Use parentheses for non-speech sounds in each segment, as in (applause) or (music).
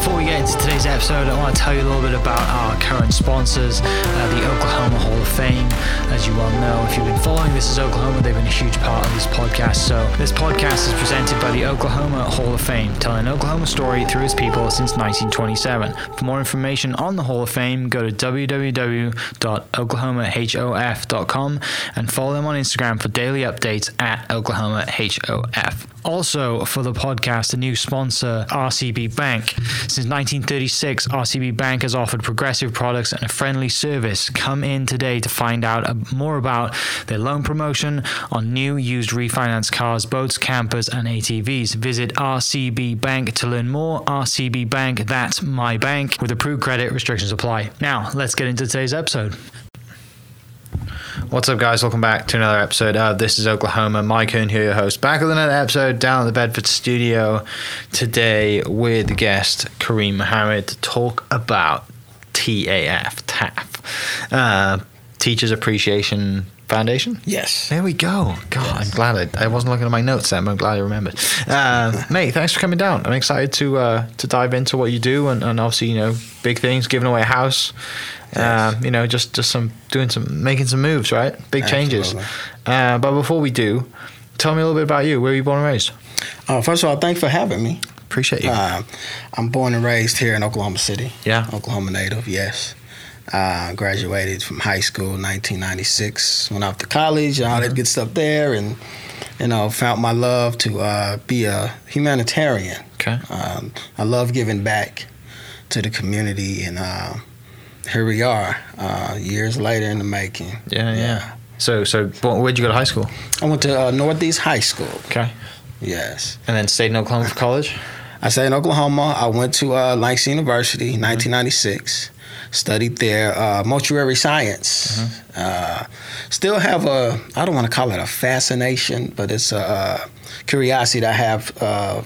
Before we get into today's episode, I want to tell you a little bit about our current sponsors, uh, the Oklahoma Hall of Fame. As you well know, if you've been following This is Oklahoma, they've been a huge part of this podcast. So, this podcast is presented by the Oklahoma Hall of Fame, telling Oklahoma story through its people since 1927. For more information on the Hall of Fame, go to www.oklahomahof.com and follow them on Instagram for daily updates at OklahomaHOF. Also, for the podcast, a new sponsor, RCB Bank. Since 1936, RCB Bank has offered progressive products and a friendly service. Come in today to find out more about their loan promotion on new, used refinance cars, boats, campers, and ATVs. Visit RCB Bank to learn more. RCB Bank, that's my bank, with approved credit restrictions apply. Now, let's get into today's episode. What's up, guys? Welcome back to another episode of This is Oklahoma. Mike Hearn here, your host, back with another episode down at the Bedford studio today with guest Kareem Mohammed to talk about TAF, TAF, uh, Teachers Appreciation Foundation? Yes. There we go. God, yes. I'm glad I, I wasn't looking at my notes then, but I'm glad I remembered. Uh, (laughs) mate, thanks for coming down. I'm excited to uh, to dive into what you do and, and obviously, you know, big things, giving away a house, uh, you know, just just some doing some making some moves, right? Big changes. Uh, but before we do, tell me a little bit about you. Where were you born and raised? Uh, first of all, thanks for having me. Appreciate you. Uh, I'm born and raised here in Oklahoma City. Yeah, Oklahoma native. Yes. Uh, graduated from high school in 1996. Went off to college, all that mm-hmm. good stuff there, and you know, found my love to uh, be a humanitarian. Okay. Um, I love giving back to the community, and uh, here we are, uh, years later in the making. Yeah, yeah. yeah. So, so where'd you go to high school? I went to uh, Northeast High School. Okay. Yes. And then stayed in Oklahoma for college. I stayed in Oklahoma. I went to uh, Langston University, mm-hmm. 1996. Studied there, uh, mortuary science. Mm-hmm. Uh, still have a, I don't want to call it a fascination, but it's a, a curiosity that I have uh,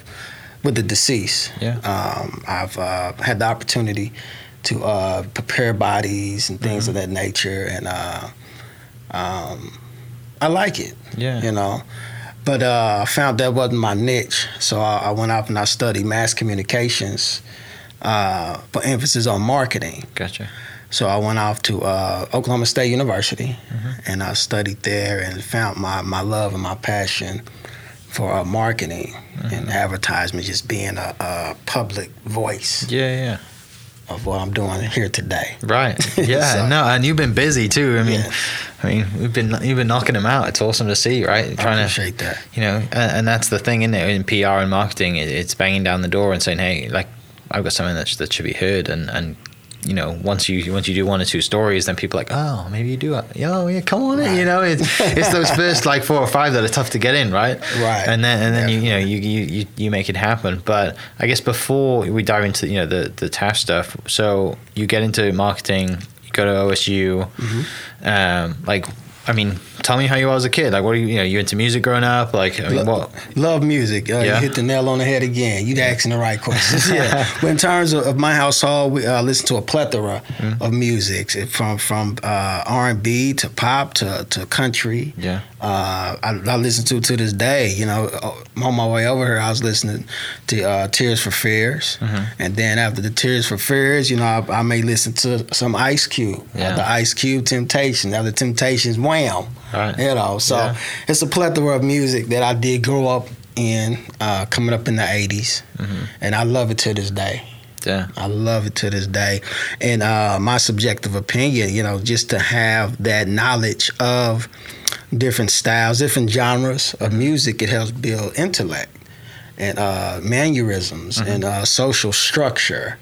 with the deceased. Yeah. Um, I've uh, had the opportunity to uh, prepare bodies and things mm-hmm. of that nature, and uh, um, I like it. Yeah, you know. But uh, I found that wasn't my niche, so I, I went off and I studied mass communications, uh, for emphasis on marketing. Gotcha. So I went off to uh, Oklahoma State University, mm-hmm. and I studied there and found my, my love and my passion for uh, marketing mm-hmm. and advertisement, just being a, a public voice. Yeah, yeah of what I'm doing here today. Right. (laughs) Yeah. so, no, and you've been busy too. I mean, yeah. I mean, we've been you've been knocking them out. It's awesome to see, right? Trying I appreciate to, that. You know, and, and that's the thing in there in PR and marketing. It, it's banging down the door and saying, "Hey, like, I've got something that that should be heard," and and you know, once you once you do one or two stories, then people are like, oh, maybe you do. Oh, yeah, come on in. You know, it's, it's those first like four or five that are tough to get in, right? Right. And then and then you you know you, you you make it happen. But I guess before we dive into you know the the TAF stuff, so you get into marketing, you go to OSU, mm-hmm. um, like I mean, tell me how you were as a kid. Like, what are you, you know, you into music growing up? Like, I mean, what? Love music. Uh, yeah? You hit the nail on the head again. You're asking the right questions. (laughs) yeah. but in terms of, of my household, we uh, listen to a plethora mm-hmm. of music, from from uh, R and B to pop to to country. Yeah. Uh, I, I, listen to to this day. You know, uh, on my way over here, I was listening to uh, Tears for Fears, mm-hmm. and then after the Tears for Fears, you know, I, I may listen to some Ice Cube, yeah. the Ice Cube Temptation. Now the Temptations, Wham, right. you know. So yeah. it's a plethora of music that I did grow up in, uh, coming up in the '80s, mm-hmm. and I love it to this day. Yeah. I love it to this day. And uh, my subjective opinion, you know, just to have that knowledge of different styles, different genres of music. It helps build intellect and uh, mannerisms mm-hmm. and uh, social structure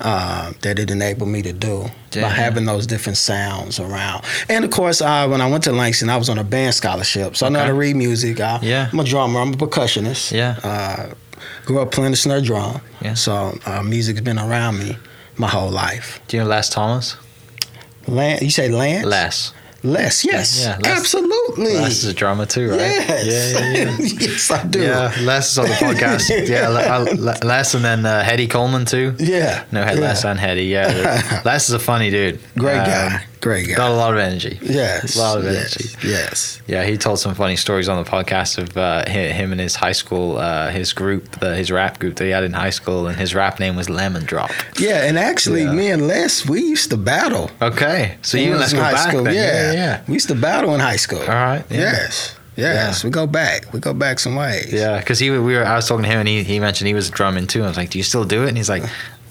uh, that it enabled me to do Damn. by having those different sounds around. And of course, I, when I went to Langston, I was on a band scholarship, so okay. I know how to read music. I, yeah. I'm a drummer. I'm a percussionist. Yeah. Uh, grew up playing the snare drum. Yeah. So uh, music's been around me my whole life. Do you know Les Thomas? Lance, you say Lance? Les. Les, yes, Yeah, Les- absolutely. Les is a drama too, right? Yes, Yeah, yeah, yeah. (laughs) yes, I do. Yeah, Les is on the podcast. (laughs) Yeah, Les Le- Les and then uh, Hetty Coleman too. yeah, No, yeah. Les and Hetty. Yeah, (laughs) Les is a funny dude. Great Um, guy, great guy. Got a lot of energy. Yes, a lot of yes, energy. Yes, Yeah, he told some funny stories on the podcast of uh, him and his high school, uh, his group, the, his rap group that he had in high school, and his rap name was Lemon Drop. yeah, and actually, Yeah. me and Les, we used to battle. Okay, so you we let's go high back school. then. Yeah. yeah, yeah. we used to battle in high school. All right. Yeah. Yes, yes, we go back. We go back some ways. Yeah, because he we were I was talking to him and he, he mentioned he was drumming too. I was like, "Do you still do it?" And he's like,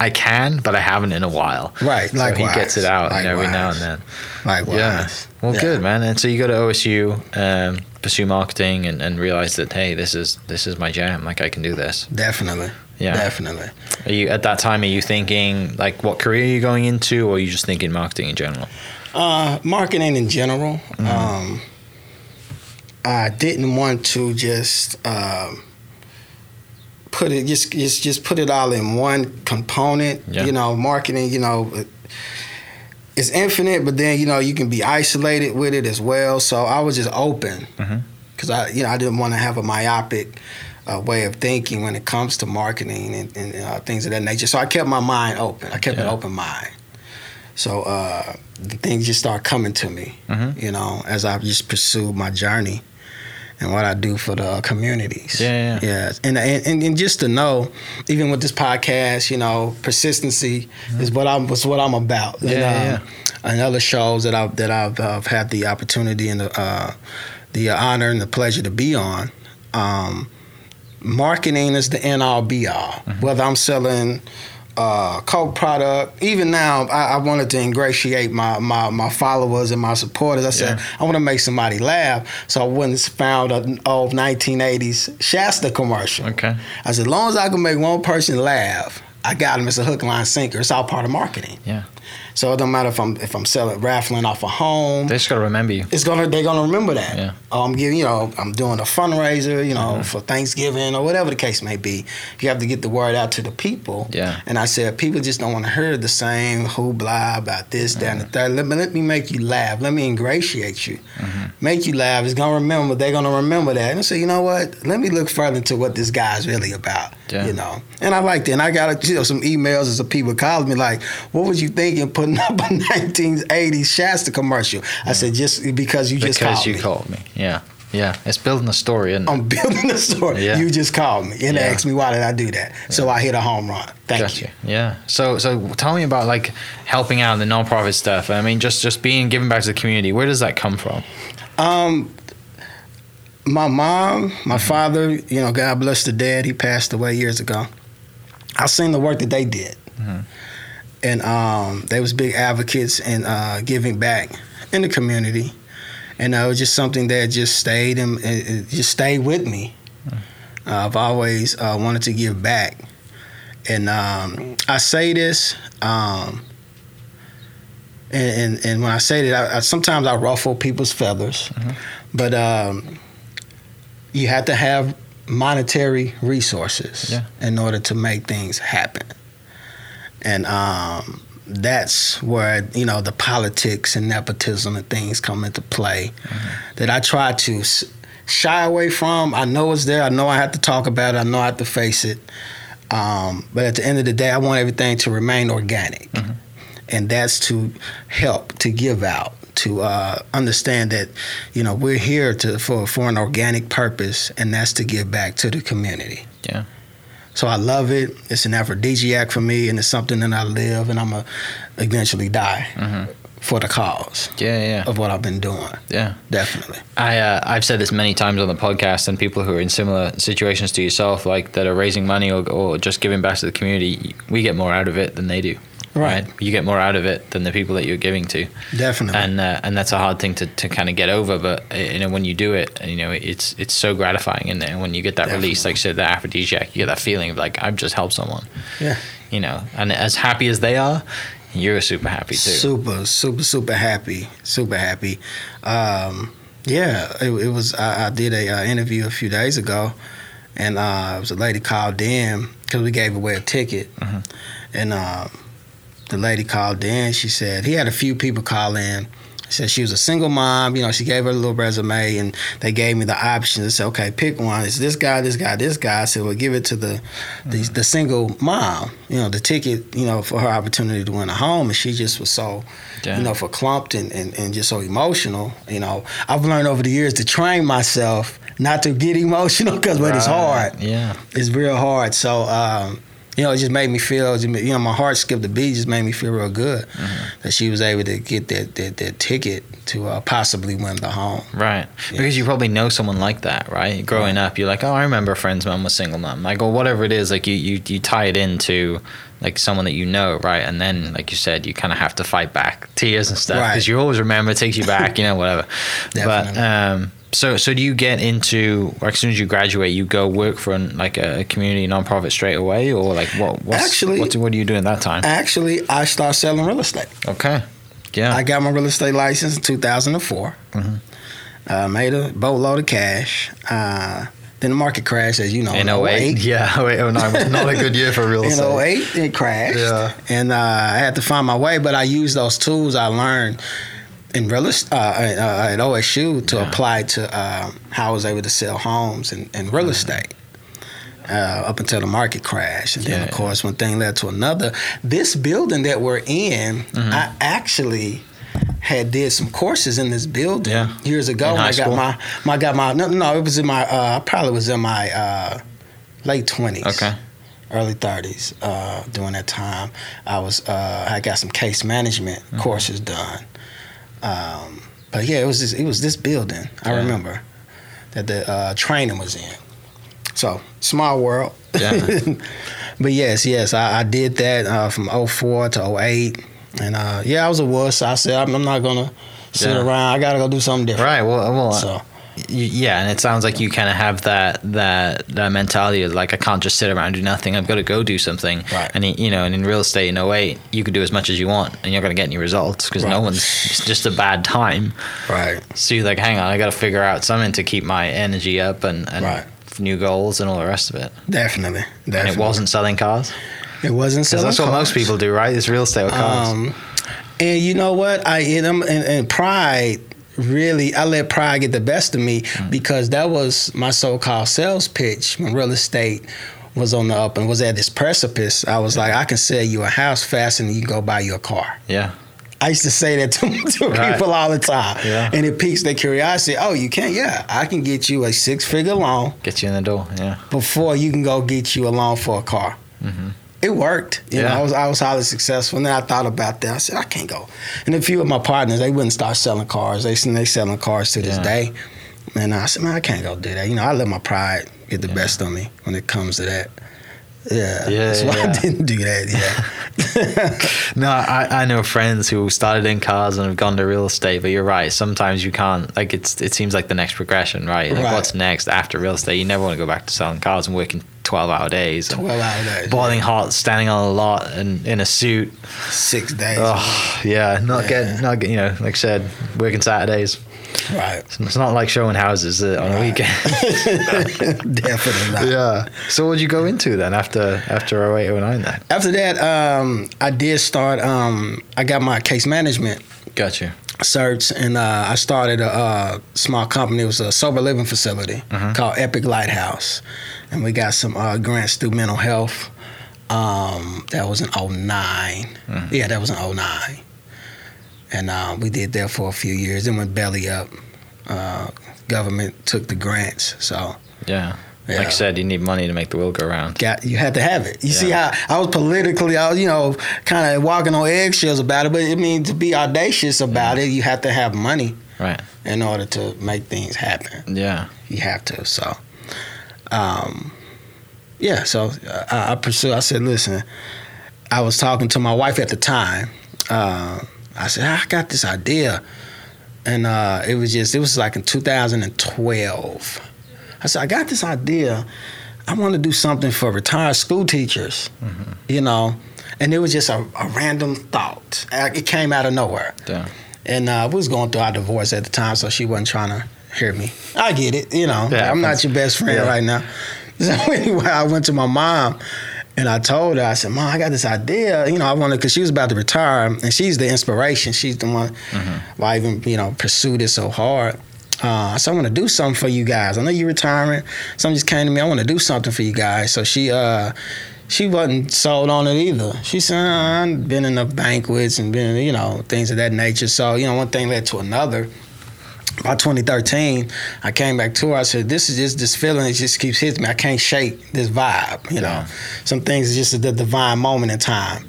"I can, but I haven't in a while." Right, So he gets it out you know, every now and then. Likewise. Yeah. Well, Yeah. good man. And so you go to OSU, um, pursue marketing, and, and realize that hey, this is this is my jam. Like I can do this. Definitely. Yeah. Definitely. Are you at that time? Are you thinking like what career are you going into, or are you just thinking marketing in general? Uh, marketing in general. Um, I didn't want to just um, put it just just just put it all in one component. Yeah. You know, marketing. You know, it's infinite, but then you know you can be isolated with it as well. So I was just open because I you know I didn't want to have a myopic. Uh, way of thinking when it comes to marketing and, and uh, things of that nature. So I kept my mind open. I kept an open mind. So uh, the things just start coming to me, Mhm. you know, as I just pursued my journey and what I do for the communities. Yeah, yeah. yeah. And, and and just to know, even with this podcast, you know, persistency is what I'm was what I'm about. Mm-hmm. Yeah, and, yeah. um, And other shows that I've that I've, uh, had the opportunity and the uh, the honor and the pleasure to be on. Um, marketing is the end all be all. Mm-hmm. Whether I'm selling uh, Coke product, even now, I, I wanted to ingratiate my, my my followers and my supporters. I said Yeah. I want to make somebody laugh, so I went and found an old 1980s Shasta commercial. Okay. I said, as long as I can make one person laugh, I got them. It's a hook, line, sinker. It's all part of marketing. Yeah. So it don't matter if I'm if I'm selling raffling off a home. They're just gotta remember you. It's gonna they're gonna remember that. Yeah. I'm giving you know I'm doing a fundraiser you know Mhm. for Thanksgiving or whatever the case may be. You have to get the word out to the people. Yeah. And I said people just don't want to hear the same hoopla about this that and the third. Let me let me make you laugh. Let me ingratiate you. Mhm. Make you laugh. It's gonna remember. They're gonna remember that. And I said you know what? Let me look further into what this guy's really about. Yeah. You know. And I liked it. And I got you know some emails and some people calling me like, what was you thinking putting up a 1980s Shasta commercial? I said just because you just because called you me. called me. Yeah. Yeah. It's building a story, isn't it? I'm building a story. Yeah. You just called me and Yeah. asked me why did I do that. So I hit a home run. Thank Gotcha. you. Yeah. So so tell me about like helping out in the nonprofit stuff. I mean, just just being giving back to the community. Where does that come from? Um, my mom, my father, you know, God bless the dead. He passed away years ago. I seen the work that they did, Mhm. And um, they was big advocates in uh, giving back in the community, and uh, it was just something that just stayed and it, just stayed with me. Uh, I've always uh, wanted to give back, and um, I say this. Um, and, and, and when I say that, I, I, sometimes I ruffle people's feathers, but um, you have to have monetary resources Yeah. in order to make things happen. And um, that's where you know the politics and nepotism and things come into play. That I try to shy away from. I know it's there. I know I have to talk about it. I know I have to face it. Um, but at the end of the day, I want everything to remain organic, and that's to help to give out. To uh, understand that, you know, we're here to for for an organic purpose, and that's to give back to the community. Yeah. So I love it. It's an aphrodisiac for me, and it's something that I live, and I'm gonna eventually die Mhm. for the cause Yeah. Yeah. of what I've been doing. Yeah. Definitely. I uh, I've said this many times on the podcast, and people who are in similar situations to yourself, like that are raising money or, or just giving back to the community, we get more out of it than they do. Right. You get more out of it than the people that you're giving to, Definitely. and uh, and that's a hard thing to, to kind of get over. But uh, you know, when you do it, you know, it's it's so gratifying, and then when you get that release, like you said, that aphrodisiac, you get that feeling of like I've just helped someone. Yeah. You know, and as happy as they are, you're super happy too. Super, super, super happy. Super happy. Um, yeah, it, it was. I, I did a uh, interview a few days ago, and uh, it was a lady called in because we gave away a ticket, Mhm. and uh, the lady called in. She said he had a few people call in said she was a single mom. You know, she gave her a little resume, and they gave me the option to say, okay, pick one. It's this guy, this guy, this guy. I said, well, give it to the the, Mm-hmm. the single mom. You know, the ticket. You know, for her opportunity to win a home, and she just was so, Yeah. you know, for clumped and, and and just so emotional. You know, I've learned over the years to train myself not to get emotional (laughs) because, but it's hard. Yeah. It's real hard. So. um you know, it just made me feel, you know, my heart skipped a beat. Just made me feel real good that she was able to get that that, that ticket to uh, possibly win the home. Right. Because you probably know someone like that, right? Growing up, you're like, oh, I remember a friend's mom was single mom. Like, or whatever it is, like you, you, you tie it into like someone that you know, right? And then, like you said, you kind of have to fight back tears and stuff because Right. you always remember, it takes you back, you know, whatever. (laughs) but, um, so, so do you get into, or as soon as you graduate, you go work for an, like a community nonprofit straight away, or like what? What's, Actually- what, what are you do at that time? Actually, I start selling real estate. Okay, yeah, I got my real estate license in 2004. Mm-hmm. Uh, made a boatload of cash. Uh, then the market crashed, as you know, in 08, (laughs) yeah, 08, 09 was not a good year for real estate. (laughs) In estate. 08, it crashed. Yeah. And uh, I had to find my way, but I used those tools I learned in real estate, uh, uh, at OSU to Yeah. apply to uh, how I was able to sell homes and, and Mm-hmm. real estate. Uh, up until the market crash, and then Yeah, of course one thing led to another. This building that we're in, Mm-hmm. I actually had did some courses in this building Yeah. years ago. In I got my, my got my no no it was in my uh, I probably was in my uh, late twenties Okay. early 30s uh, during that time i was uh, i got some case management Mm-hmm. courses done um, but yeah it was this, it was this building i Yeah. remember that the uh, training was in so small world Yeah. (laughs) but yes yes i, I did that uh, from 04 to 08 and uh, yeah i was a wuss i said i'm, I'm not gonna sit Yeah. around i gotta go do something different Right. Well, well so yeah, and it sounds like you kind of have that that that mentality of like I can't just sit around and do nothing. I've got to go do something. Right. And you know, and in real estate in 08, you can do as much as you want, and you're not going to get any results because no one's. It's just a bad time. right So you're like, hang on, I got to figure out something to keep my energy up and and Right. new goals and all the rest of it. definitely definitely And it wasn't selling cars it wasn't selling that's what most people do, right? It's real estate with cars. Um, and you know what? I and, I'm- and, and pride really I let pride get the best of me Mm. because that was my so-called sales pitch when real estate was on the up and was at this precipice. I was like, I can sell you a house faster than you can go buy you a car. yeah. I used to say that to, (laughs) to Right. people all the time. Yeah. And it piques their curiosity. Oh, you can't? Yeah. I can get you a six-figure loan Get you in the door. Yeah. before you can go get you a loan for a car. It worked. You know, Yeah. I was I was highly successful. And then I thought about that. I said, I can't go. And a few of my partners, they wouldn't start selling cars. They they selling cars to this Yeah. day. And I said, man, I can't go do that. You know, I let my pride get the Yeah. best of me when it comes to that. Yeah. Yeah, So I yeah. didn't do that. Yeah. (laughs) No, I, I know friends who started in cars and have gone to real estate, but you're right. Sometimes you can't. Like it's it seems like the next progression, right? Like Right. what's next after real estate? You never want to go back to selling cars and working twelve hour days, Twelve hour days. boiling hot, standing on a lot and in a suit. Six days. Oh yeah, not Yeah. getting not getting. You know, like I said, working Saturdays. Right. It's not like showing houses uh, on a weekend. (laughs) Definitely not. yeah. So what'd you go into then after after 08, 09 then? After that, um, I did start. Um, I got my case management Gotcha. certs, and uh, I started a, uh small company. It was a sober living facility Mhm. called Epic Lighthouse, and we got some uh, grants through mental health. Um, that was in 9 Mhm. Yeah, that was in 09. And uh, we did that for a few years. Then went belly up. Uh, government took the grants, so Yeah. Yeah. Like I said, you need money to make the wheel go round. got you had to have it. You see how I was politically, I was you know kind of walking on eggshells about it, but I mean to be audacious about it, you have to have money Right. in order to make things happen. Yeah. You have to. So, um, yeah. So I, I pursued. I said, listen. I was talking to my wife at the time. Uh, I said, I got this idea, and uh, it was just it was like in 2012. I said, I got this idea. I want to do something for retired school teachers. You know. And it was just a, a random thought. It came out of nowhere. Yeah. And uh, we was going through our divorce at the time, so she wasn't trying to hear me. I get it, you know. Yeah, I'm not your best friend Yeah. right now. (laughs) So anyway, I went to my mom, And I told her, I said, Mom, I got this idea. You know, I wanted, because she was about to retire, and she's the inspiration. She's the one why I even, you know, pursued it so hard. Uh, so I want to do something for you guys. I know you're retiring. Something just came to me. I want to do something for you guys. So she, uh, she wasn't sold on it either. She said, "Uh, I've been in the banquets and been, you know, things of that nature. So, you know, one thing led to another by 2013, I came back to her. I said, "This is just this feeling. It just keeps hitting me. I can't shake this vibe. You know, Yeah. some things is just the divine moment in time."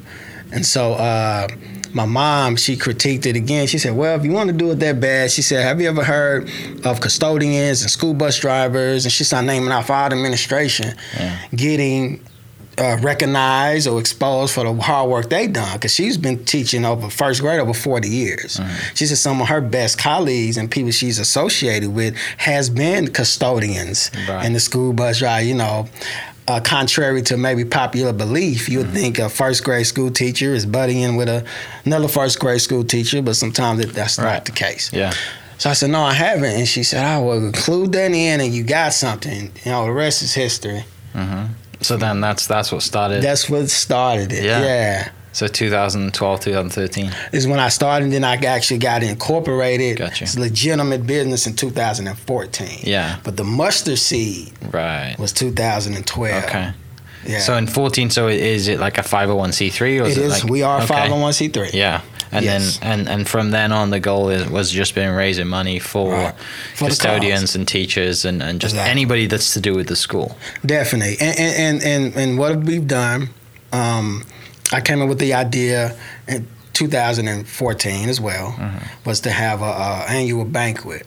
And so, uh, my mom, she critiqued it again. She said, "Well, if you want to do it that bad," she said, "Have you ever heard of custodians and school bus drivers?" And she started naming off all administration getting uh, recognized or exposed for the hard work they done because she's been teaching over first grade over 40 years she said some of her best colleagues and people she's associated with has been custodians Right. in the school bus drive you know uh, contrary to maybe popular belief, you would think a first grade school teacher is buddying with a, another first grade school teacher, but sometimes that's Right. not the case. Yeah. So I said, no, I haven't. And she said, I will include that in and you got something. You know, the rest is history. So then that's that's what started. That's what started it. Yeah. Yeah. so 2012, 2013. Is when I started, and then I actually got incorporated. Gotcha. It's legitimate business in 2014. Yeah. But the mustard seed Right. was 2012. Okay. Yeah. So in 14, so is it like a 501c3 or is it it, is. like we are okay. 501c3. Yeah. And Yes. then and and from then on, the goal is, was just been raising money for, Right. For custodians and teachers and, and just Exactly. anybody that's to do with the school. Definitely. And and and and, what we've done, um, I came up with the idea in 2014 as well, was to have a, a annual banquet.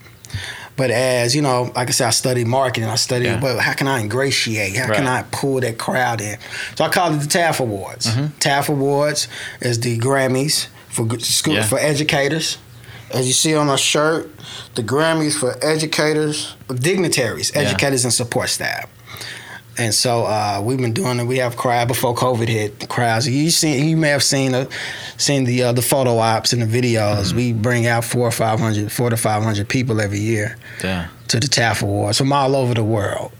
But as you know, like I said, I studied marketing. I studied, Yeah. but how can I ingratiate? How can I pull that crowd in? So I call it the TAF Awards. Mm-hmm. TAF Awards is the Grammys for school Yeah. for educators. As you see on my shirt, the Grammys for educators, dignitaries, Yeah. educators, and support staff. And so uh, we've been doing it. We have crowd before COVID hit. Crowds. You seen? You may have seen the seen the uh, the photo ops and the videos. Mm-hmm. We bring out four or five hundred, four to five hundred people every year Yeah. to the TAF Awards from all over the world.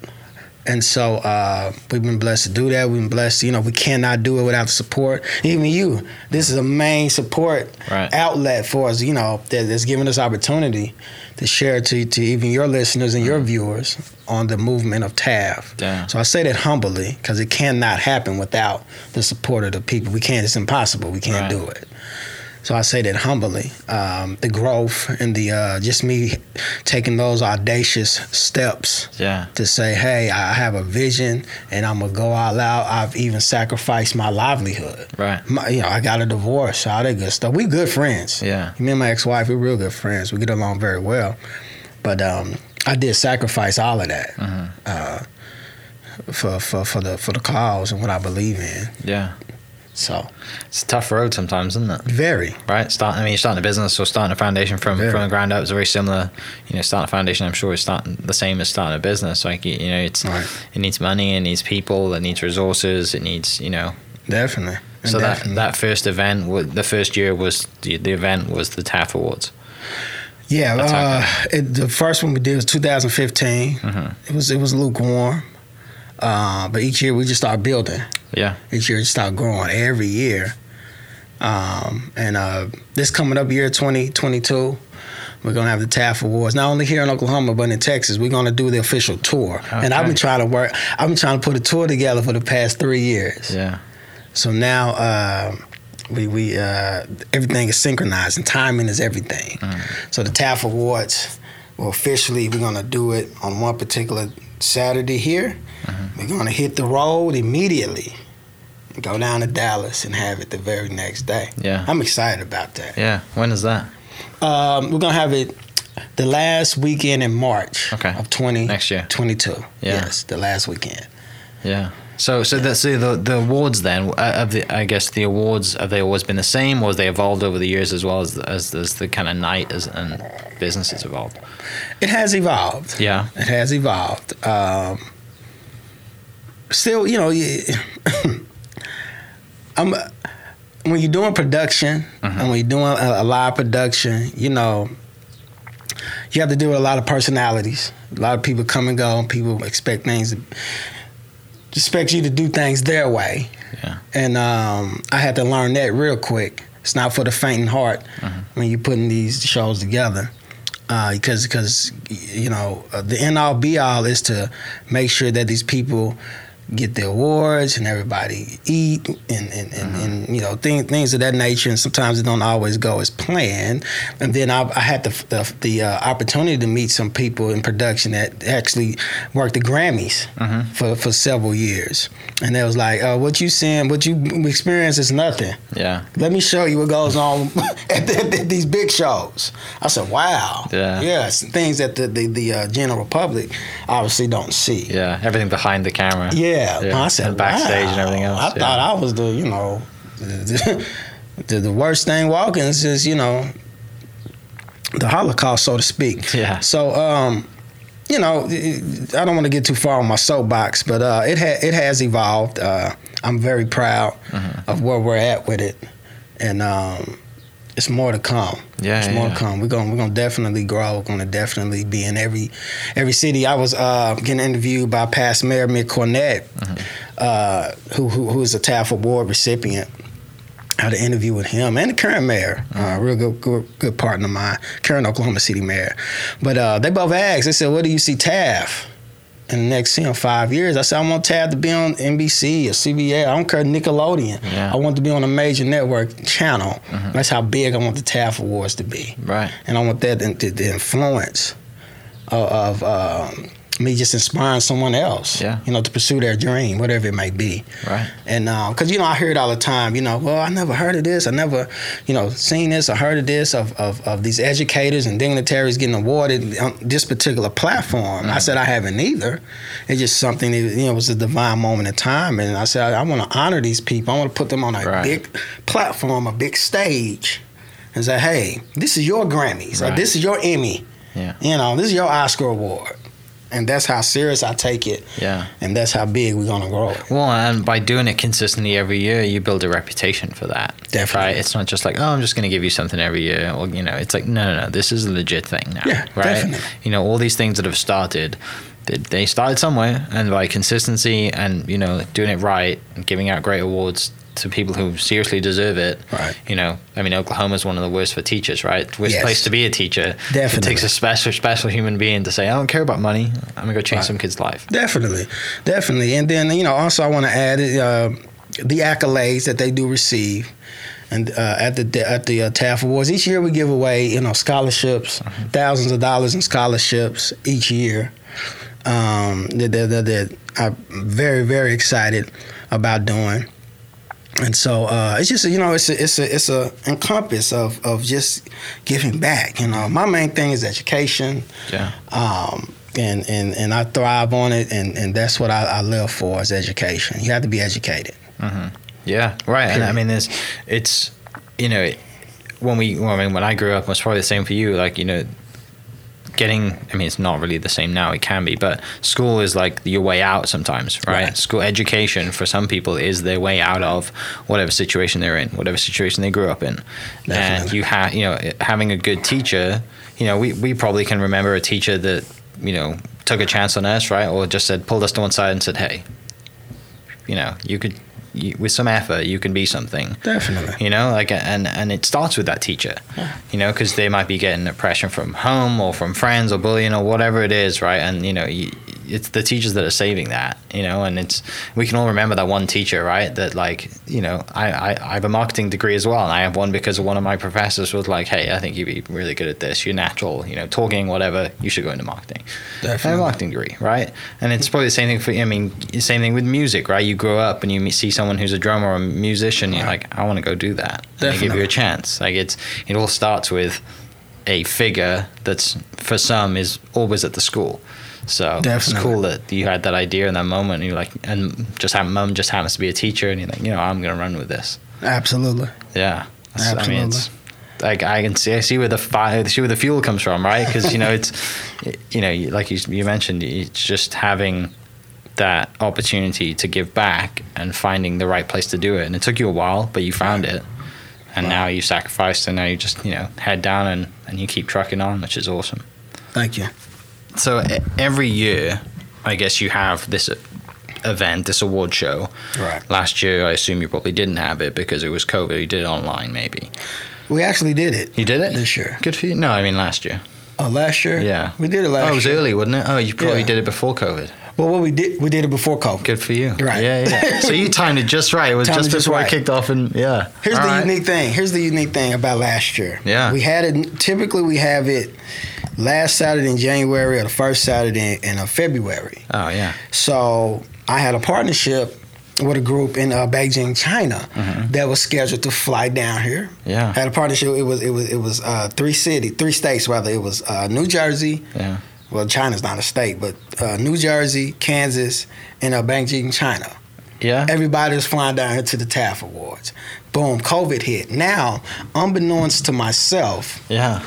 And so uh, we've been blessed to do that. We've been blessed. You know, we cannot do it without the support. Even you, this is a main support Right. outlet for us. You know, that, that's giving us opportunity to share to to even your listeners and your viewers on the movement of TAF. Yeah. So I say that humbly because it cannot happen without the support of the people. We can't. It's impossible. We can't Right. do it. So I say that humbly. Um, the growth and the uh, just me taking those audacious steps Yeah. to say, hey, I have a vision and I'm gonna go all out. I've even sacrificed my livelihood. Right. My, you know, I got a divorce, all that good stuff. We good friends. Yeah. Me and my ex-wife, we're real good friends. We get along very well. But um, I did sacrifice all of that Mm-hmm. uh, for, for for the for the cause and what I believe in. Yeah. So It's a tough road sometimes, isn't it? very. Right. Start. I mean, you're starting a business or starting a foundation from Yeah. from the ground up is very similar. You know, starting a foundation, I'm sure, is starting the same as starting a business. Like you, you know, it's Right. it needs money, it needs people, it needs resources, it needs you know. Definitely. So Definitely. that that first event, the first year was the the event was the TAF Awards. Yeah, uh, it, the first one we did was 2015. Mhm. It was it was lukewarm, uh, but each year we just start building. Yeah. Each year just start growing every year. Um, and uh, this coming up year 2022, we're gonna have the TAF Awards not only here in Oklahoma but in Texas. We're gonna do the official tour, and I've been trying to work. I've been trying to put a tour together for the past three years. Yeah. So now uh, we we uh, everything is synchronized and timing is everything. So the TAF Awards, well, officially we're gonna do it on one particular Saturday here. We're gonna hit the road immediately, and go down to Dallas and have it the very next day. Yeah. I'm excited about that. Yeah. When is that? Um, we're gonna have it the last weekend in March Okay. of 20, Next year. 22. Yeah. Yes, the last weekend. Yeah. So, so the so the the awards then uh, of the I guess the awards have they always been the same, or have they evolved over the years as well as as, as the kind of night as and business has evolved? It has evolved. Yeah. It has evolved. Um, still, you know, (laughs) I'm when you're doing production and when you're doing a, a live production, you know, you have to deal with a lot of personalities. A lot of people come and go, people expect things. To, expect you to do things their way. Yeah. And um, I had to learn that real quick. It's not for the faint in heart Mhm. when you're putting these shows together. Uh, because, because you know, uh, the end all be all is to make sure that these people get the awards and everybody eat and, and, and, and you know things things of that nature and sometimes it don't always go as planned and then I, I had the the, the uh, opportunity to meet some people in production that actually worked the Grammys Mhm. for, for several years and they was like uh, what you seeing what you experience is nothing Yeah. let me show you what goes on (laughs) at, the- at these big shows. I said, wow. Yeah. Yeah, things that the, the, the uh, general public obviously don't see. Yeah. Everything behind the camera. Yeah. Yeah, I said, and backstage and everything else, I yeah. thought I was the, you know, the, the, the worst thing walking is just, you know, the Holocaust, so to speak. Yeah. So, um, you know, I don't want to get too far on my soapbox, but uh, it ha- it has evolved. Uh, I'm very proud Mm-hmm. of where we're at with it, and um, it's more to come. Yeah, it's yeah, more yeah. to come. We're gonna we're gonna definitely grow. We're gonna definitely be in every every city. I was uh, getting interviewed by past Mayor Mick Cornett, Mm-hmm. uh, who, who who is a TAF Award recipient. I had an interview with him and the current mayor, uh, real good, good good partner of mine, current Oklahoma City mayor. But uh, they both asked. They said, "What do you see TAF in the next you know five years?" I said, "I want TAF to be on NBC or CBS. I don't care Nickelodeon. Yeah. I want to be on a major network channel. That's how big I want the TAF Awards to be." Right. and I want that the, the influence of, of um, me just inspiring someone else, Yeah. you know, to pursue their dream, whatever it may be. Right. And uh, because you know, I hear it all the time. You know, well, I never heard of this. I never, you know, seen this or heard of this of of, of these educators and dignitaries getting awarded on this particular platform. I mm-hmm. said I haven't either. It's just something that you know was a divine moment in time, and I said I, I want to honor these people. I want to put them on a Right. big platform, a big stage, and say, hey, this is your Grammys, Right. this is your Emmy. Yeah. You know, this is your Oscar award. And that's how serious I take it, Yeah. and that's how big we're gonna grow. Well, and by doing it consistently every year, you build a reputation for that. Definitely. Right? It's not just like, oh, I'm just to give you something every year. Or, you know, it's like, no, no, no, this is a legit thing now. Yeah, right? definitely. You know, all these things that have started, they, they started somewhere. And by consistency and, you know, doing it right and giving out great awards to people who seriously deserve it. Right. You know, I mean, Oklahoma's one of the worst for teachers, right? Worst Yes. place to be a teacher. It Definitely. takes a special, special human being to say, I don't care about money. I'm going to go change Right. some kid's life. Definitely, definitely. And then you know, also I want to add uh, the accolades that they do receive. And uh, at the at the uh, TAF Awards each year, we give away you know scholarships, thousands of dollars in scholarships each year. Um, that, that, that, that I'm very very excited about doing. And so uh, it's just you know it's a, it's a it's a encompass of of just giving back. You know, my main thing is education Yeah. um, and, and, and I thrive on it, and, and that's what I, I live for is education. You have to be educated. Yeah, right. And I mean, there's, it's, you know, when we, well, I mean, when I grew up, it was probably the same for you. Like, you know, getting, I mean, it's not really the same now. It can be, but school is like your way out sometimes, right? Right. School education for some people is their way out of whatever situation they're in, whatever situation they grew up in. And you have, you know, having a good teacher. You know, we we probably can remember a teacher that you know took a chance on us, right? Or just said pulled us to one side and said, "Hey, you know, you could." You, with some effort, you can be something. Definitely. you know like and and it starts with that teacher. You know because they might be getting oppression from home or from friends or bullying or whatever it is right? And you know you, it's the teachers that are saving that you know and it's we can all remember that one teacher right that like you know I, I i have a marketing degree as well and i have one because one of my professors was like hey i think you'd be really good at this you're natural you know talking whatever you should go into marketing I have a marketing degree, right? And it's probably the same thing for you, I mean, same thing with music, right? You grow up and you see someone who's a drummer or a musician, you're like, I want to go do that. And they give you a chance. Like it's it all starts with a figure that's for some is always at the school. So Definitely. it's cool that you had that idea in that moment. And you're like, and just have mum just happens to be a teacher, and you're like, you know, I'm gonna run with this. Absolutely. Yeah, That's- I mean, Absolutely. it's like I can see, I see where the fire, see where the fuel comes from, right? Because you know, (laughs) it's, you know, like you, you mentioned, it's just having that opportunity to give back and finding the right place to do it. And it took you a while, but you found it, and now you sacrificed, and now you just you know head down and and you keep trucking on, which is awesome. Thank you. So every year, I guess you have this event, this award show. Right. Last year, I assume you probably didn't have it because it was COVID. You did it online, maybe. We actually did it. You did it this year. Good for you. No, I mean last year. Oh, last year? Yeah. we did it last. Oh, it was year. early, wasn't it? Oh, you probably Yeah. did it before COVID. Well, what we did, we did it before COVID. Good for you. Right. Yeah, yeah. (laughs) so you timed it just right. It was Timed just it just before right. I kicked off, and yeah. Here's All the right. unique thing. Here's the unique thing about last year. Yeah. We had it. Typically, we have it last Saturday in January or the first Saturday in uh, February. Oh yeah. So I had a partnership with a group in uh, Beijing, China, Mm-hmm. that was scheduled to fly down here. Yeah. Had a partnership. It was it was it was uh, three city, three states rather. It was uh, New Jersey. Yeah. Well, China's not a state, but uh, New Jersey, Kansas, and uh, Beijing, China. Yeah. Everybody was flying down here to the TAF Awards. Boom, COVID hit. Now, unbeknownst to myself, Yeah.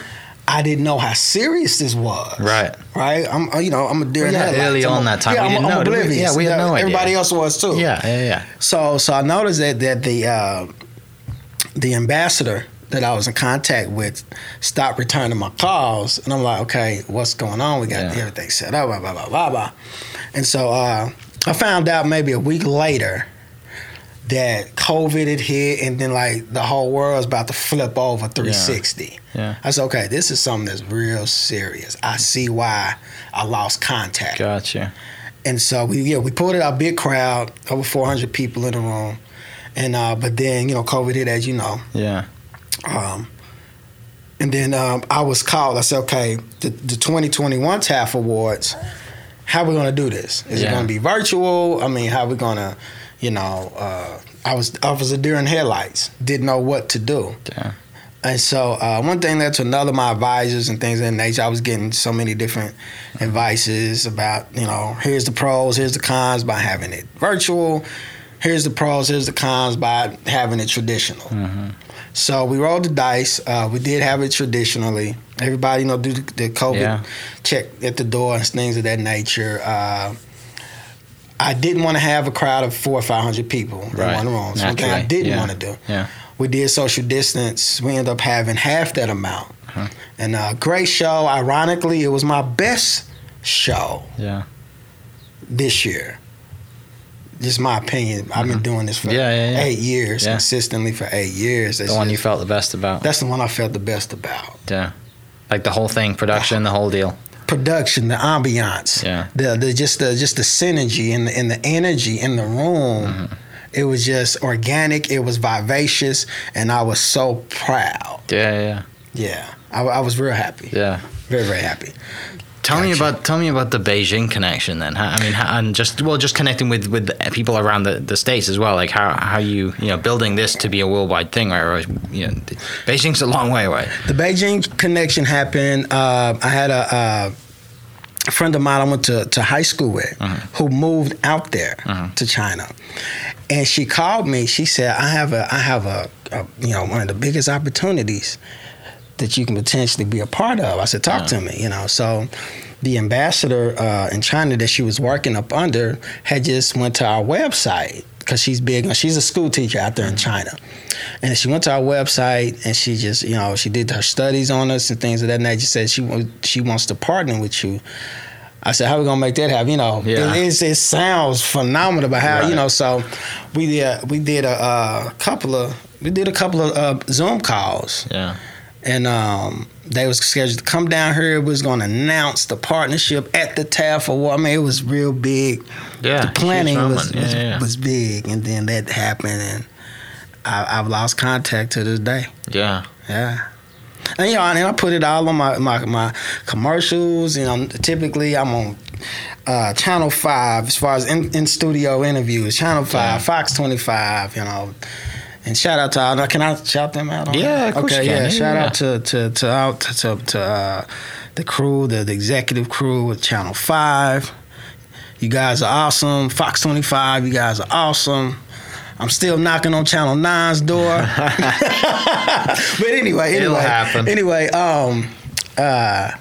I didn't know how serious this was. Right. Right. I'm, uh, you know, I'm a deer in Well, yeah, headlights. early on that time, Yeah, we I'm, didn't I'm know, oblivious. Yeah, we had no idea. Everybody else was too. Yeah. Yeah. Yeah. So, so I noticed that that the uh, the ambassador that I was in contact with stopped returning my calls, and I'm like, okay, what's going on? We got Yeah. everything set up, blah blah blah blah blah. And so uh, I found out maybe a week later that COVID had hit, and then like the whole world was about to flip over 360. Yeah. I said, okay, this is something that's real serious. I see why I lost contact. Gotcha. And so we yeah we pulled it out big crowd over 400 people in the room, and uh, but then you know COVID hit as you know, Yeah. um, and then um, I was called. I said okay the, the 2021 TAF Awards, how are we gonna do this? Is it gonna be virtual? I mean how are we gonna you know uh, I was I was a deer in headlights didn't know what to do. Yeah. And so uh, one thing led to another. My advisors and things of that nature. I was getting so many different advices about, you know, here's the pros, here's the cons by having it virtual. Here's the pros, here's the cons by having it traditional. So we rolled the dice. Uh, we did have it traditionally. Everybody, you know, do the, the COVID Yeah. check at the door and things of that nature. Uh, I didn't want to have a crowd of four or five hundred people Right. in one room. So one thing I didn't Yeah. want to do Yeah. we did social distance. We ended up having half that amount. Uh-huh. And a great show. Ironically, it was my best show Yeah. this year. Just my opinion. I've been doing this for Mm-hmm. Yeah, yeah, yeah. eight years, consistently for eight years. That's The one you felt the best about. That's the one I felt the best about. Yeah. Like the whole thing, production, the whole deal. Production, the ambiance, Yeah. the, the just the just the synergy and the, and the energy in the room. Mm-hmm. It was just organic. It was vivacious, and I was so proud. Yeah. Yeah. Yeah, I, I was real happy. Yeah. Very very happy. Tell me about tell me about the Beijing connection then. I mean, and just well, just connecting with with people around the, the states as well. Like how how you you know building this to be a worldwide thing, right? Or, you know, Beijing's a long way away. The Beijing connection happened. Uh, I had a, uh, a friend of mine I went to, to high school with who moved out there to China, and she called me. She said, "I have a I have a, a you know one of the biggest opportunities that you can potentially be a part of." I said, "Talk to me," you know. So. The ambassador uh, in China that she was working up under had just went to our website because she's big. She's a school teacher out there in China, and she went to our website and she just you know she did her studies on us and things of that nature. She said she she wants to partner with you. I said, how we gonna make that happen? You know, Yeah. it, it sounds phenomenal, but how you know? So we did we did a, uh couple of we did a couple of uh, Zoom calls, Yeah. And um, they was scheduled to come down here. We was gonna announce the partnership at the TAF Award. I mean, it was real big. Yeah. the planning was. Yeah, was, yeah, was big, and then that happened, and I, I've lost contact to this day. Yeah. Yeah. And you know, and I put it all on my, my, my commercials. You know, typically I'm on uh, Channel Five as far as in, in studio interviews. Channel Five, Yeah. Fox Twenty Five. You know, and shout out to. Can I shout them out? On Yeah, there? of course Okay, yeah. Shout yeah. out to to to out to to, uh, the crew, the, the executive crew with Channel Five. You guys are awesome. Fox Twenty Five. You guys are awesome. I'm still knocking on Channel 9's door. (laughs) (laughs) but anyway, It'll anyway, happen. anyway, um, uh,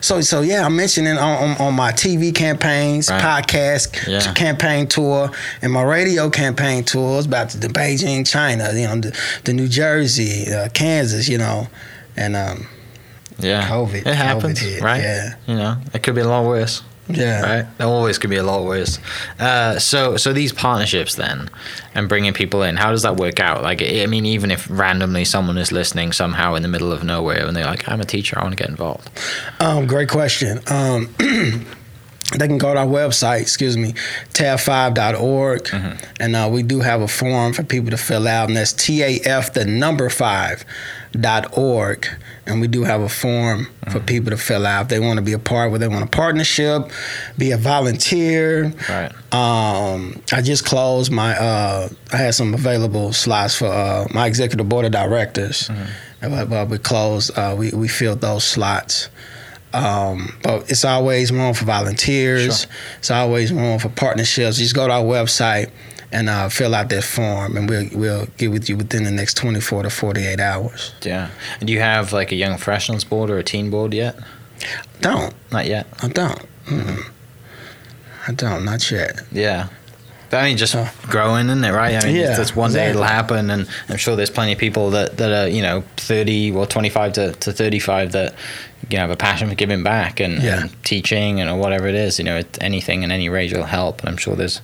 so so yeah, I'm mentioning on, on, on my TV campaigns, Right. podcast Yeah. campaign tour, and my radio campaign tours about the Beijing, China, you know, the, the New Jersey, uh, Kansas, you know, and um, Yeah. COVID, It happens, COVID hit, right? yeah. You know, it could be a lot worse. Yeah. Right. There always could be a lot worse. Uh, so so these partnerships then, and bringing people in, how does that work out? Like, I mean, even if randomly someone is listening somehow in the middle of nowhere and they're like, I'm a teacher, I want to get involved. Um, great question. Um, (clears throat) they can go to our website, excuse me, taf5.org. Mm-hmm. and uh, we do have a form for people to fill out, and that's TAF, the number five, dot org. And we do have a form Mm-hmm. for people to fill out if they want to be a part, whether they want a partnership, be a volunteer. Right. Um, I just closed my. Uh, I had some available slots for uh, my executive board of directors. Mm-hmm. But, but we closed. Uh, we we filled those slots. Um, but it's always room for volunteers. Sure. It's always room for partnerships. Just go to our website and uh, fill out that form, and we'll we'll get with you within the next 24 to 48 hours. Yeah. And do you have like a young professionals board or a teen board yet? Don't Not yet. I don't. Mm-mm. I don't. Not yet. Yeah. I mean, just growing, isn't it? Right. I mean, Yeah, that's one day it'll happen, and I'm sure there's plenty of people that, that are you know 30 or 25 to, to 35 that you know have a passion for giving back and, Yeah. and teaching and or whatever it is. You know, it, anything in any range will help. And I'm sure there's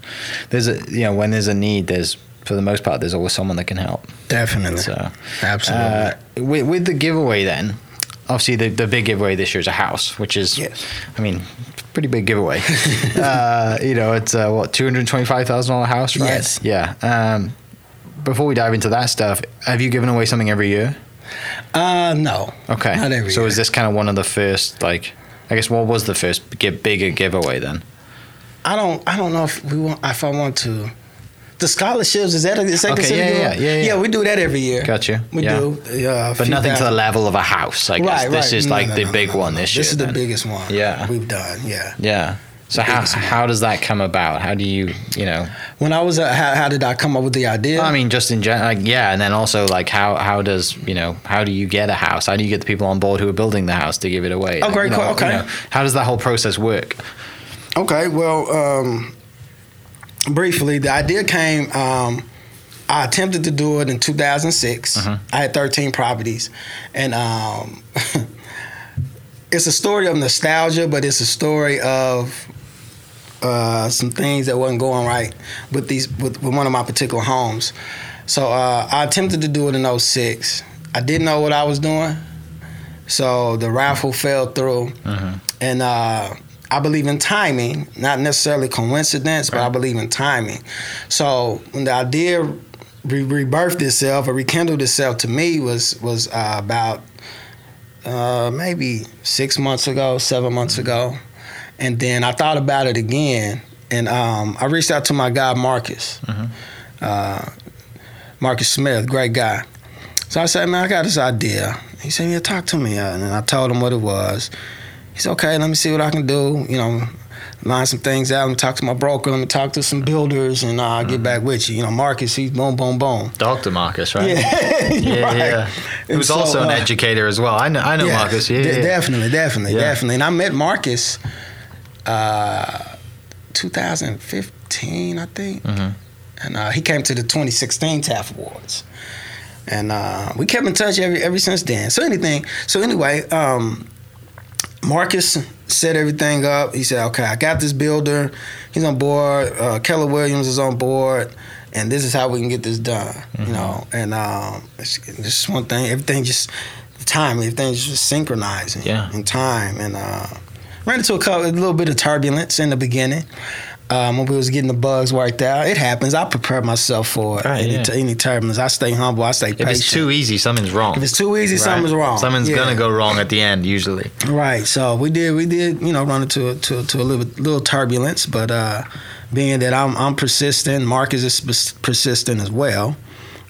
there's a you know when there's a need, there's for the most part there's always someone that can help. Definitely. So Absolutely. uh, with, with the giveaway then, obviously the, the big giveaway this year is a house, which is, Yes. I mean, pretty big giveaway. (laughs) uh, you know, it's uh, what two hundred twenty-five thousand dollar house, right? Yes. Yeah. Um, before we dive into that stuff, have you given away something every year? uh, no. Okay. Not every so year. is this kind of one of the first, like, I guess, what was the first gi- bigger giveaway then? I don't. I don't know if we want. If I want to. The scholarships is that is that Okay, considered yeah, giveaway? yeah, yeah, yeah. we do that every year. Got you. We Yeah. do. Yeah, a But few nothing to the level of a house, I guess. Right, this right. is No, like no, the no, big no, one no. this This year. is the biggest one. Yeah. we've done. Yeah. Yeah. So how one. how does that come about? How do you you know? When I was, uh, how, how did I come up with the idea? I mean, just in general, like yeah, and then also like how how does you know how do you get a house? How do you get the people on board who are building the house to give it away? Oh, great You know, call. Okay. you know, how does that whole process work? Okay, well, um, briefly, the idea came. Um, I attempted to do it in 2006. Uh-huh. I had 13 properties, and um, (laughs) it's a story of nostalgia, but it's a story of uh, some things that wasn't going right with these with, with one of my particular homes. So uh, I attempted to do it in 06. I didn't know what I was doing, so the raffle fell through, Uh-huh. and uh, I believe in timing, not necessarily coincidence, but I believe in timing. So when the idea re- rebirthed itself or rekindled itself to me was was uh, about uh, maybe six months ago, seven months ago, and then I thought about it again, and um, I reached out to my guy Marcus, Mhm. uh, Marcus Smith, great guy. So I said, man, I got this idea. He said, yeah, talk to me, and I told him what it was. He said, okay, let me see what I can do. You know, line some things out. Let me talk to my broker. Let me talk to some builders, and I'll get back with you. You know, Marcus, he's boom, boom, boom. Dr. Marcus, right? Yeah, (laughs) Yeah, right. yeah. He was so, also an uh, educator as well. I know, I know Marcus. Yeah, de- yeah. definitely, definitely, Yeah. definitely. And I met Marcus, uh, 2015, I think, Mhm. and uh, he came to the 2016 TAF Awards, and uh, we kept in touch every ever since then. So anything, so anyway, um, Marcus set everything up. He said, "Okay, I got this builder. He's on board. Uh, Keller Williams is on board." And this is how we can get this done, Mm-hmm. you know. And um, it's just one thing. Everything just the time. Everything's just synchronizing Yeah. in time. And uh, ran into a, couple, a little bit of turbulence in the beginning um, when we was getting the bugs worked out. It happens. I prepare myself for it. Right, any, yeah. any turbulence. I stay humble. I stay If it's too easy, something's wrong. If it's too easy, something's wrong. Something's Yeah. gonna go wrong at the end usually. Right. So we did we did you know run into to, to a little little turbulence, but uh, being that I'm I'm persistent, Marcus is persistent as well,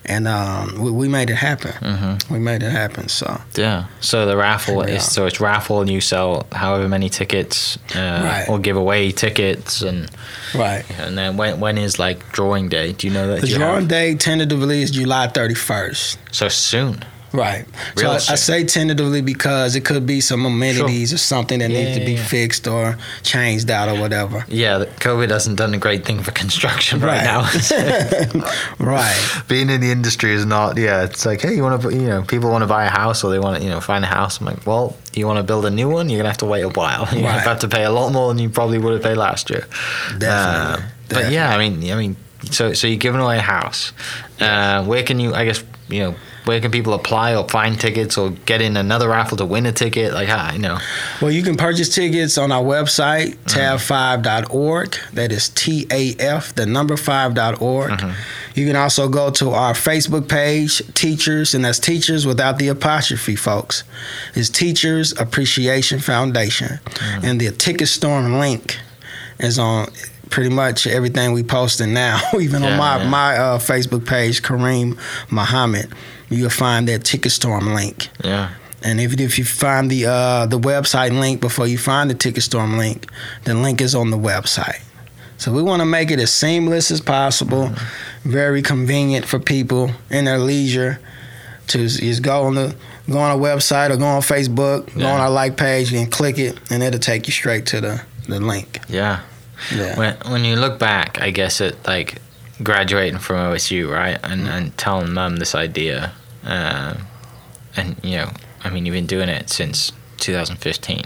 and um, we, we made it happen. Mhm. We made it happen. So Yeah. So the raffle Yeah. is so it's raffle and you sell however many tickets uh, Right. or give away tickets and right. and then when when is like drawing day? Do you know that? The drawing have- day tentatively is July 31st. So soon. Right. Real so I, I say tentatively because it could be some amenities or something that Yeah, needs to be yeah. fixed or changed out or whatever. Yeah, COVID hasn't done a great thing for construction right, Right. now. (laughs) (laughs) Right. Being in the industry is not. Yeah, it's like, hey, you want to, you know, people want to buy a house or they want to, you know, find a house. I'm like, well, you want to build a new one, you're gonna have to wait a while. (laughs) You're Right. gonna have to pay a lot more than you probably would have paid last year. Definitely. Uh, but yeah, I mean, I mean, so so you're giving away a house. Uh, where can you? I guess you know. Where can people apply or find tickets or get in another raffle to win a ticket? Like, how, you know, Well, you can purchase tickets on our website, mm-hmm. taf5.org. That is T A F, the number 5.org. Mm-hmm. You can also go to our Facebook page, Teachers, and that's Teachers without the apostrophe, folks. It's Teachers Appreciation Foundation. Mm-hmm. And the Ticket Storm link is on pretty much everything we posting now. (laughs) Even Yeah, on my, yeah. my uh, Facebook page, Kareem Muhammad, you'll find that Ticket Storm link. yeah, And if, if you find the uh, the website link before you find the Ticketstorm link, the link is on the website. So we want to make it as seamless as possible, very convenient for people in their leisure to just go on the go on our website or go on Facebook, go on our like page and click it, and it'll take you straight to the, the link. yeah. Yeah. When when you look back, I guess it like graduating from OSU, right, and and telling mum this idea, uh, and you know, I mean, you've been doing it since 2015.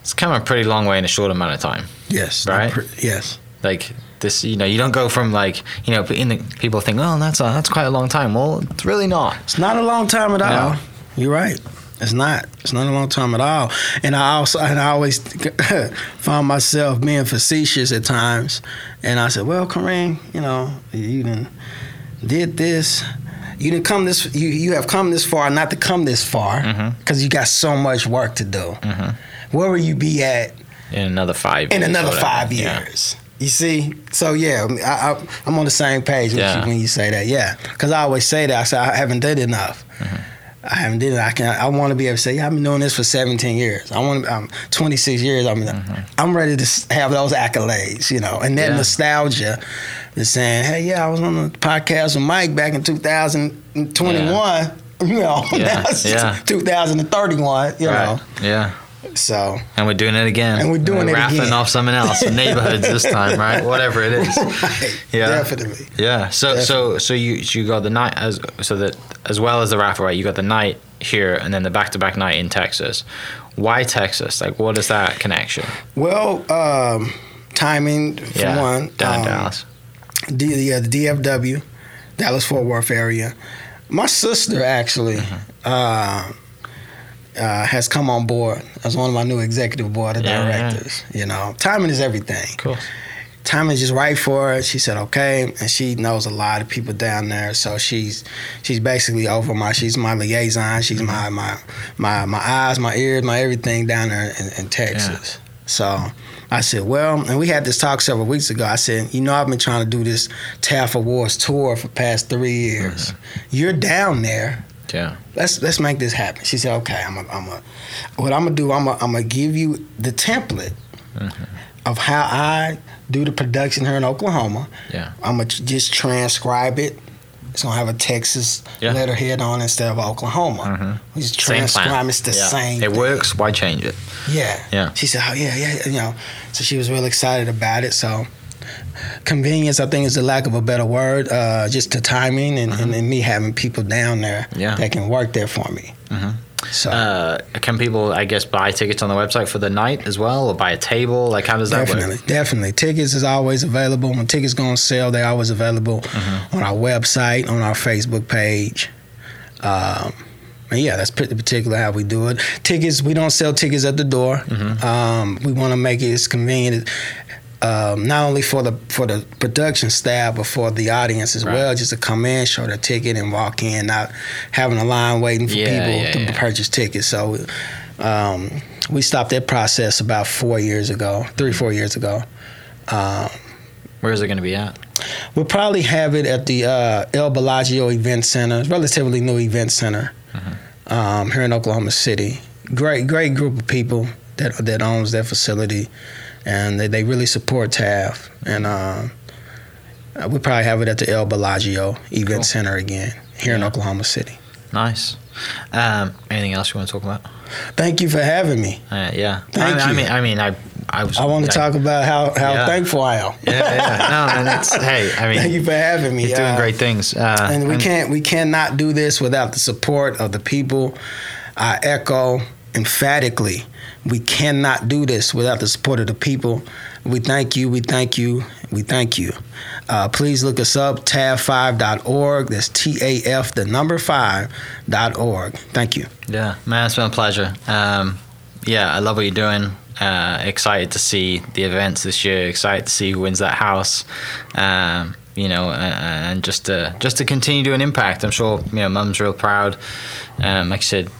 It's come a pretty long way in a short amount of time. Yes. Right? Yes. Like this, you know, you don't go from like, you know, in the, people think, oh, that's a, that's quite a long time. Well, it's really not. It's not a long time at all. No. You're right. It's not. It's not a long time at all. And I also and I always (laughs) found myself being facetious at times. And I said, "Well, Kareem, you know, you didn't did this. You didn't come this. You you have come this far, not to come this far, because you got so much work to do. Mhm. Where will you be at In another five. in another five Yeah. years. You see, so yeah, I, I, I'm on the same page with Yeah. you when you say that. Yeah, because I always say that. I say I haven't done enough. Mm-hmm. I haven't did it. I can. I want to be able to say, yeah, I've been doing this for 17 years. I want to. I'm 26 years. I'm. I'm ready to have those accolades, you know, and that Mm-hmm. Yeah. nostalgia. Is saying, hey, yeah, I was on the podcast with Mike back in 2021. (laughs) You know, Yeah, (laughs) now it's yeah. 2031. You Right. know, Yeah. So And we're doing it again. And we're doing it raffling again. off something else. (laughs) Neighborhoods this time, right? Whatever it is. right, Yeah. definitely. Yeah. So so so you so you got the night as so that as well as the raffle, right? You got the night here and then the back to back night in Texas. Why Texas? Like, what is that connection? Well, um, timing for yeah. one. down um, Dallas. D, yeah, the DFW, Dallas Fort Worth area. My sister actually Mm-hmm. uh, uh, has come on board as one of my new executive board of Yeah, yeah. directors. You know, timing is everything. Cool. Timing is just right for her. She said okay, and she knows a lot of people down there, so she's she's basically over my. She's my liaison. She's my my my my eyes, my ears, my everything down there in, in Texas. So I said, well, and we had this talk several weeks ago. I said, you know, I've been trying to do this TAF Awards tour for past three years. You're down there. Yeah. Let's let's make this happen. She said, okay, I'm a, I'm a, what I'm gonna do, I'm a, I'm gonna give you the template of how I do the production here in Oklahoma. Yeah. I'm gonna just transcribe it. It's gonna have a Texas Yeah. letterhead on instead of Oklahoma. Mhm. We just transcribe. It's the Yeah. same. It thing. works. Why change it? Yeah. Yeah. She said, "Oh yeah, yeah, you know." So she was real excited about it. So convenience, I think, is the lack of a better word. Uh, just the timing and, and, and me having people down there Mm-hmm. Yeah. that can work there for me. Mhm. So Uh, can people, I guess, buy tickets on the website for the night as well, or buy a table? Like, how does that definitely, work? definitely, tickets is always available. When tickets go on sale, they're always available Mm-hmm. on our website, on our Facebook page. Um, and yeah, that's pretty particular how we do it. Tickets, we don't sell tickets at the door. Mm-hmm. Um, we want to make it as convenient, um, not only for the for the production staff, but for the audience as Right. well. Just to come in, show their ticket, and walk in, not having a line waiting for Yeah, people yeah, to yeah. purchase tickets. So. Um, we stopped that process about four years ago, three, four years ago. Um, Where is it going to be at? We'll probably have it at the uh, El Bellagio Event Center, relatively new event center um, here in Oklahoma City. Great, great group of people that that owns that facility, and they, they really support TAF. And uh, we'll probably have it at the El Bellagio Event Cool. Center again here in Oklahoma City. Nice. Um, anything else you want to talk about? Thank you for having me. Uh, yeah. Thank I, I you. mean, I mean, I, I was. I want to talk about how, how Yeah. thankful I am. Yeah, yeah. No, and (laughs) it's hey. I mean, Thank you for having me. You're doing Uh, great things. Uh, and we can't we cannot do this without the support of the people. I echo emphatically, we cannot do this without the support of the people. We thank you, we thank you, we thank you. Uh, please look us up, taf5.org. That's T A F, the number five dot org. Thank you. Yeah, man, it's been a pleasure. Um, yeah, I love what you're doing. Uh, excited to see the events this year. Excited to see who wins that house. Um, you know, uh, and just to just to continue doing impact. I'm sure you know, Mum's real proud. Um, like I said,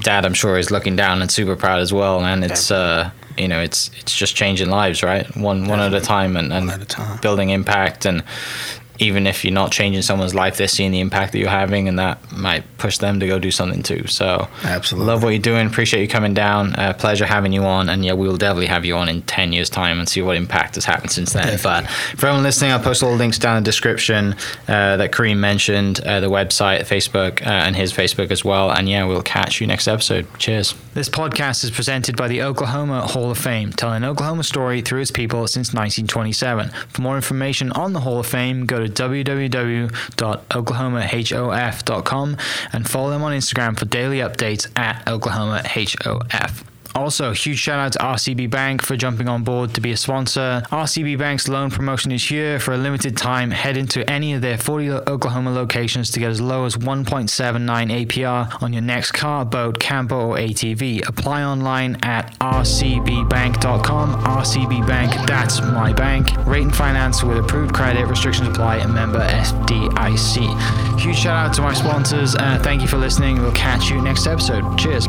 Dad, I'm sure is looking down and super proud as well. And it's uh, you know, it's it's just changing lives, right? One one at a time, and, and at a time. building impact and even if you're not changing someone's life, they're seeing the impact that you're having, and that might push them to go do something too. So, Absolutely. love what you're doing. Appreciate you coming down. Uh, pleasure having you on, and yeah, we'll definitely have you on in ten years' time and see what impact has happened since then. But for everyone listening, I'll post all the links down in the description uh, that Kareem mentioned, uh, the website, Facebook, uh, and his Facebook as well. And yeah, we'll catch you next episode. Cheers. This podcast is presented by the Oklahoma Hall of Fame, telling Oklahoma story through its people since 1927. For more information on the Hall of Fame, go to www.oklahomahof.com and follow them on Instagram for daily updates at oklahomahof. Also, huge shout out to RCB Bank for jumping on board to be a sponsor. RCB Bank's loan promotion is here for a limited time. Head into any of their 40 Oklahoma locations to get as low as 1.79 APR on your next car, boat, camper, or ATV. Apply online at rcbbank.com. RCB Bank, that's my bank. Rate and finance with approved credit. Restrictions apply. And member FDIC. Huge shout out to my sponsors. Uh, thank you for listening. We'll catch you next episode. Cheers.